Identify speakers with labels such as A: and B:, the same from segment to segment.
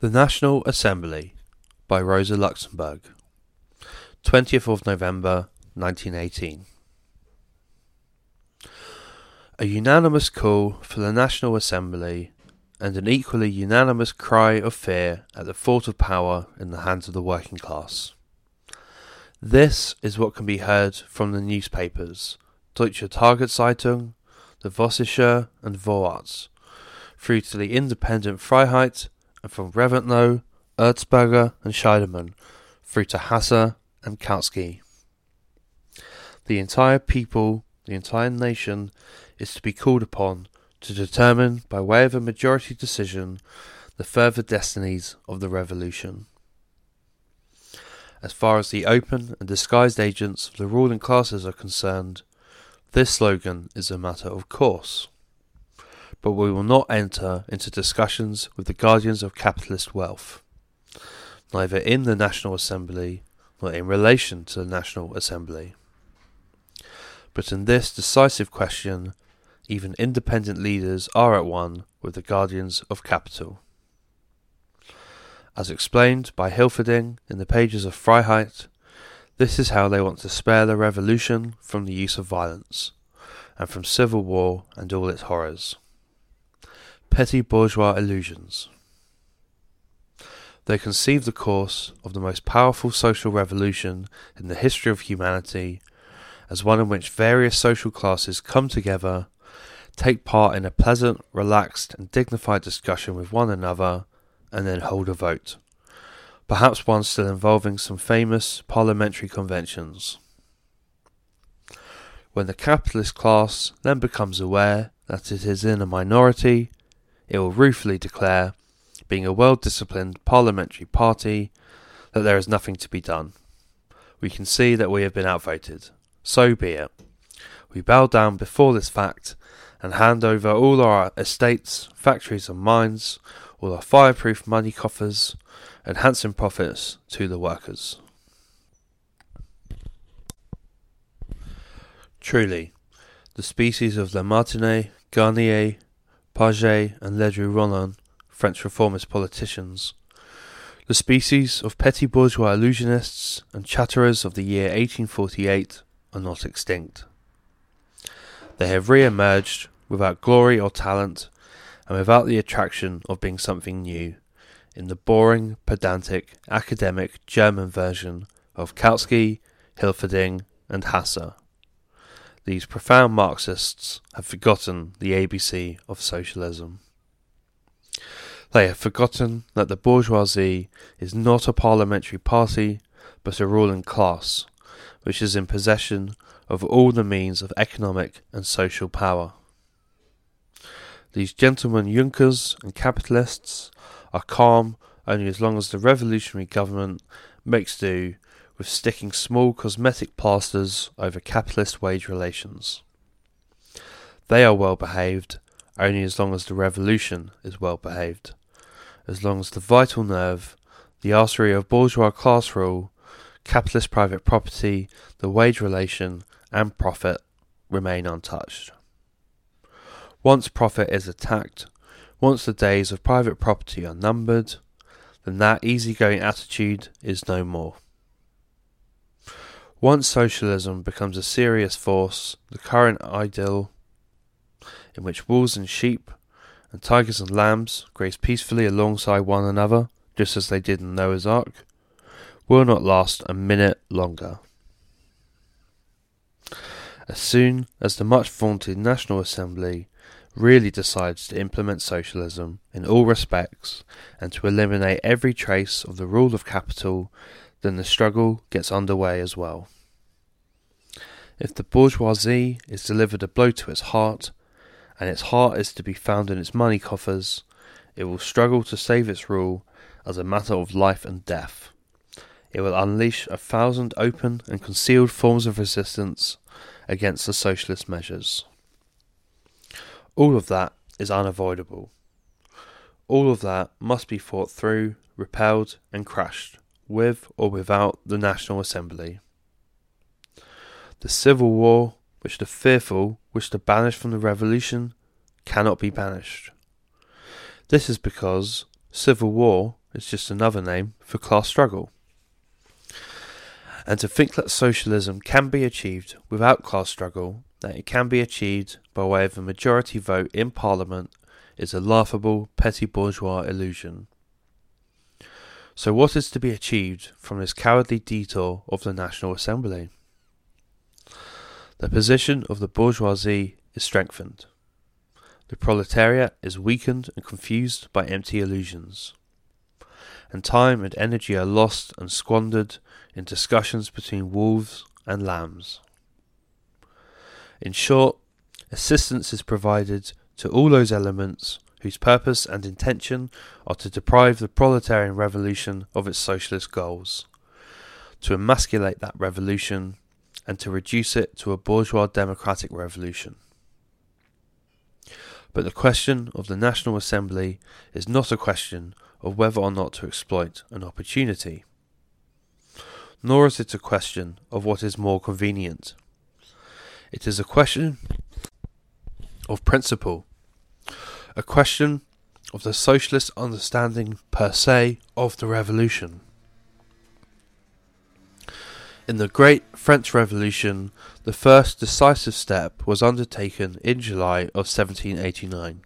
A: The National Assembly by Rosa Luxemburg, 20th of November 1918. A unanimous call for the National Assembly and an equally unanimous cry of fear at the thought of power in the hands of the working class. This is what can be heard from the newspapers, Deutsche Tageszeitung, the Vossische and Vorwärts, through to the independent Freiheit and from Reventlow, Erzberger and Scheidemann through to Haase and Kautsky. The entire people, the entire nation, is to be called upon to determine, by way of a majority decision, the further destinies of the revolution. As far as the open and disguised agents of the ruling classes are concerned, this slogan is a matter of course but we will not enter into discussions with the guardians of capitalist wealth, neither in the National Assembly nor in relation to the National Assembly. But in this decisive question, even independent leaders are at one with the guardians of capital. As explained by Hilferding in the pages of Freiheit, this is how they want to spare the revolution from the use of violence, and from civil war and all its horrors petty bourgeois illusions. They conceive the course of the most powerful social revolution in the history of humanity as one in which various social classes come together, take part in a pleasant, relaxed, and dignified discussion with one another, and then hold a vote. Perhaps one still involving some famous parliamentary conventions. When the capitalist class then becomes aware that it is in a minority, it will ruefully declare, being a well disciplined parliamentary party, that there is nothing to be done. We can see that we have been outvoted. So be it. We bow down before this fact and hand over all our estates, factories, and mines, all our fireproof money coffers, and handsome profits to the workers. Truly, the species of Lamartine, Garnier, Paget and Ledru Rollin, French reformist politicians. The species of petty bourgeois illusionists and chatterers of the year 1848 are not extinct. They have re emerged without glory or talent and without the attraction of being something new in the boring, pedantic, academic German version of Kautsky, Hilferding, and Haase these profound Marxists have forgotten the ABC of socialism. They have forgotten that the bourgeoisie is not a parliamentary party, but a ruling class, which is in possession of all the means of economic and social power. These gentlemen Junkers and capitalists are calm only as long as the revolutionary government makes do with sticking small cosmetic plasters over capitalist wage relations. They are well behaved only as long as the revolution is well behaved, as long as the vital nerve, the artery of bourgeois class rule, capitalist private property, the wage relation, and profit remain untouched. Once profit is attacked, once the days of private property are numbered, then that easygoing attitude is no more. Once socialism becomes a serious force, the current ideal in which wolves and sheep and tigers and lambs graze peacefully alongside one another, just as they did in Noah's Ark, will not last a minute longer. As soon as the much vaunted National Assembly really decides to implement socialism in all respects and to eliminate every trace of the rule of capital then the struggle gets underway as well. If the bourgeoisie is delivered a blow to its heart, and its heart is to be found in its money coffers, it will struggle to save its rule as a matter of life and death. It will unleash a thousand open and concealed forms of resistance against the socialist measures. All of that is unavoidable. All of that must be fought through, repelled, and crushed with or without the National Assembly. The civil war, which the fearful wish to banish from the revolution, cannot be banished. This is because civil war is just another name for class struggle. And to think that socialism can be achieved without class struggle, that it can be achieved by way of a majority vote in Parliament, is a laughable petty bourgeois illusion. So, what is to be achieved from this cowardly detour of the National Assembly? The position of the bourgeoisie is strengthened. The proletariat is weakened and confused by empty illusions. And time and energy are lost and squandered in discussions between wolves and lambs. In short, assistance is provided to all those elements whose purpose and intention are to deprive the proletarian revolution of its socialist goals, to emasculate that revolution, and to reduce it to a bourgeois democratic revolution. But the question of the National Assembly is not a question of whether or not to exploit an opportunity, nor is it a question of what is more convenient. It is a question of principle a question of the socialist understanding per se of the revolution. In the Great French Revolution, the first decisive step was undertaken in July of 1789,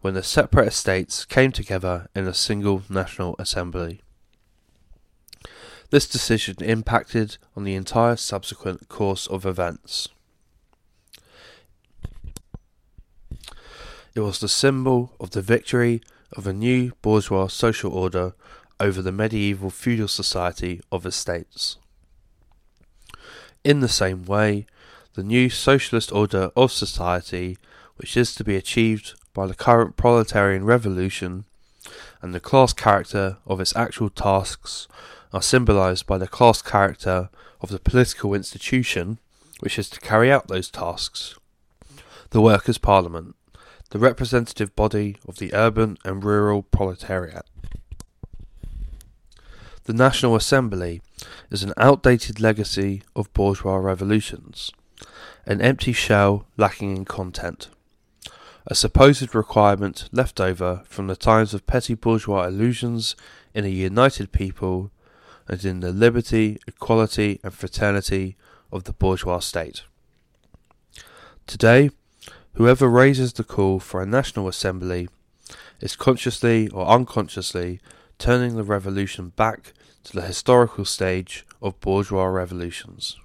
A: when the separate estates came together in a single national assembly. This decision impacted on the entire subsequent course of events. It was the symbol of the victory of a new bourgeois social order over the medieval feudal society of estates. In the same way, the new socialist order of society, which is to be achieved by the current proletarian revolution, and the class character of its actual tasks are symbolized by the class character of the political institution which is to carry out those tasks the Workers' Parliament the representative body of the urban and rural proletariat. The National Assembly is an outdated legacy of bourgeois revolutions, an empty shell lacking in content, a supposed requirement left over from the times of petty bourgeois illusions in a united people and in the liberty, equality, and fraternity of the bourgeois state. Today, Whoever raises the call for a National Assembly is consciously or unconsciously turning the revolution back to the historical stage of bourgeois revolutions.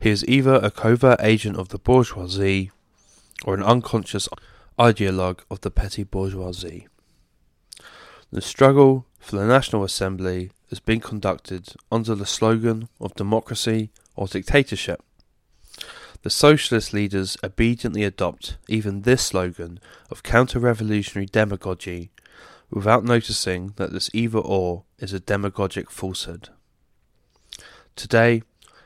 A: He is either a covert agent of the bourgeoisie or an unconscious ideologue of the petty bourgeoisie. The struggle for the National Assembly has been conducted under the slogan of democracy or dictatorship. The socialist leaders obediently adopt even this slogan of counter revolutionary demagogy without noticing that this either or is a demagogic falsehood. Today,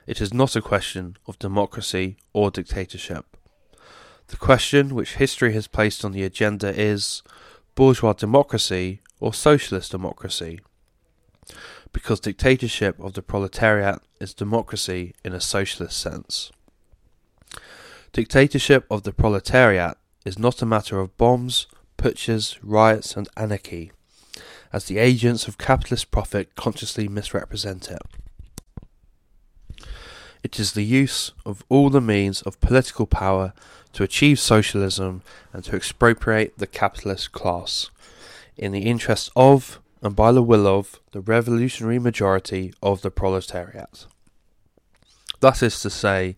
A: it is not a question of democracy or dictatorship. The question which history has placed on the agenda is bourgeois democracy or socialist democracy? Because dictatorship of the proletariat is democracy in a socialist sense. Dictatorship of the proletariat is not a matter of bombs, putsches, riots, and anarchy, as the agents of capitalist profit consciously misrepresent it. It is the use of all the means of political power to achieve socialism and to expropriate the capitalist class, in the interest of and by the will of the revolutionary majority of the proletariat. That is to say,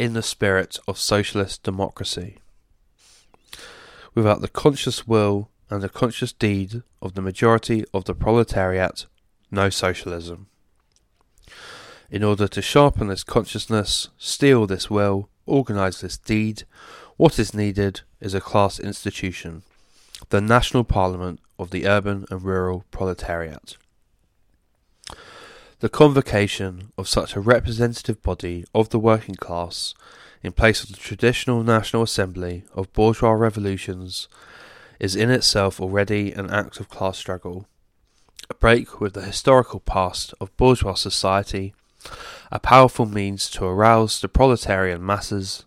A: in the spirit of socialist democracy. Without the conscious will and the conscious deed of the majority of the proletariat, no socialism. In order to sharpen this consciousness, steel this will, organize this deed, what is needed is a class institution, the national parliament of the urban and rural proletariat. The convocation of such a representative body of the working class in place of the traditional National Assembly of bourgeois revolutions is in itself already an act of class struggle, a break with the historical past of bourgeois society, a powerful means to arouse the proletarian masses,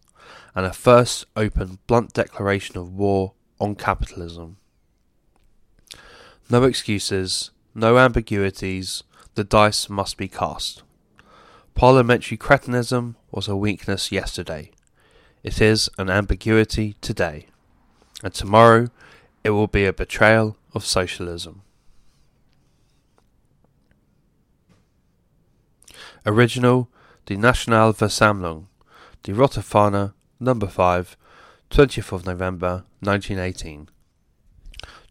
A: and a first open, blunt declaration of war on capitalism. No excuses, no ambiguities, the dice must be cast. Parliamentary cretinism was a weakness yesterday. It is an ambiguity today. And tomorrow it will be a betrayal of socialism. Original Die Nationalversammlung, Die Rote Fahne, Number 5, 20th of November 1918.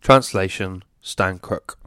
A: Translation Stan Crook.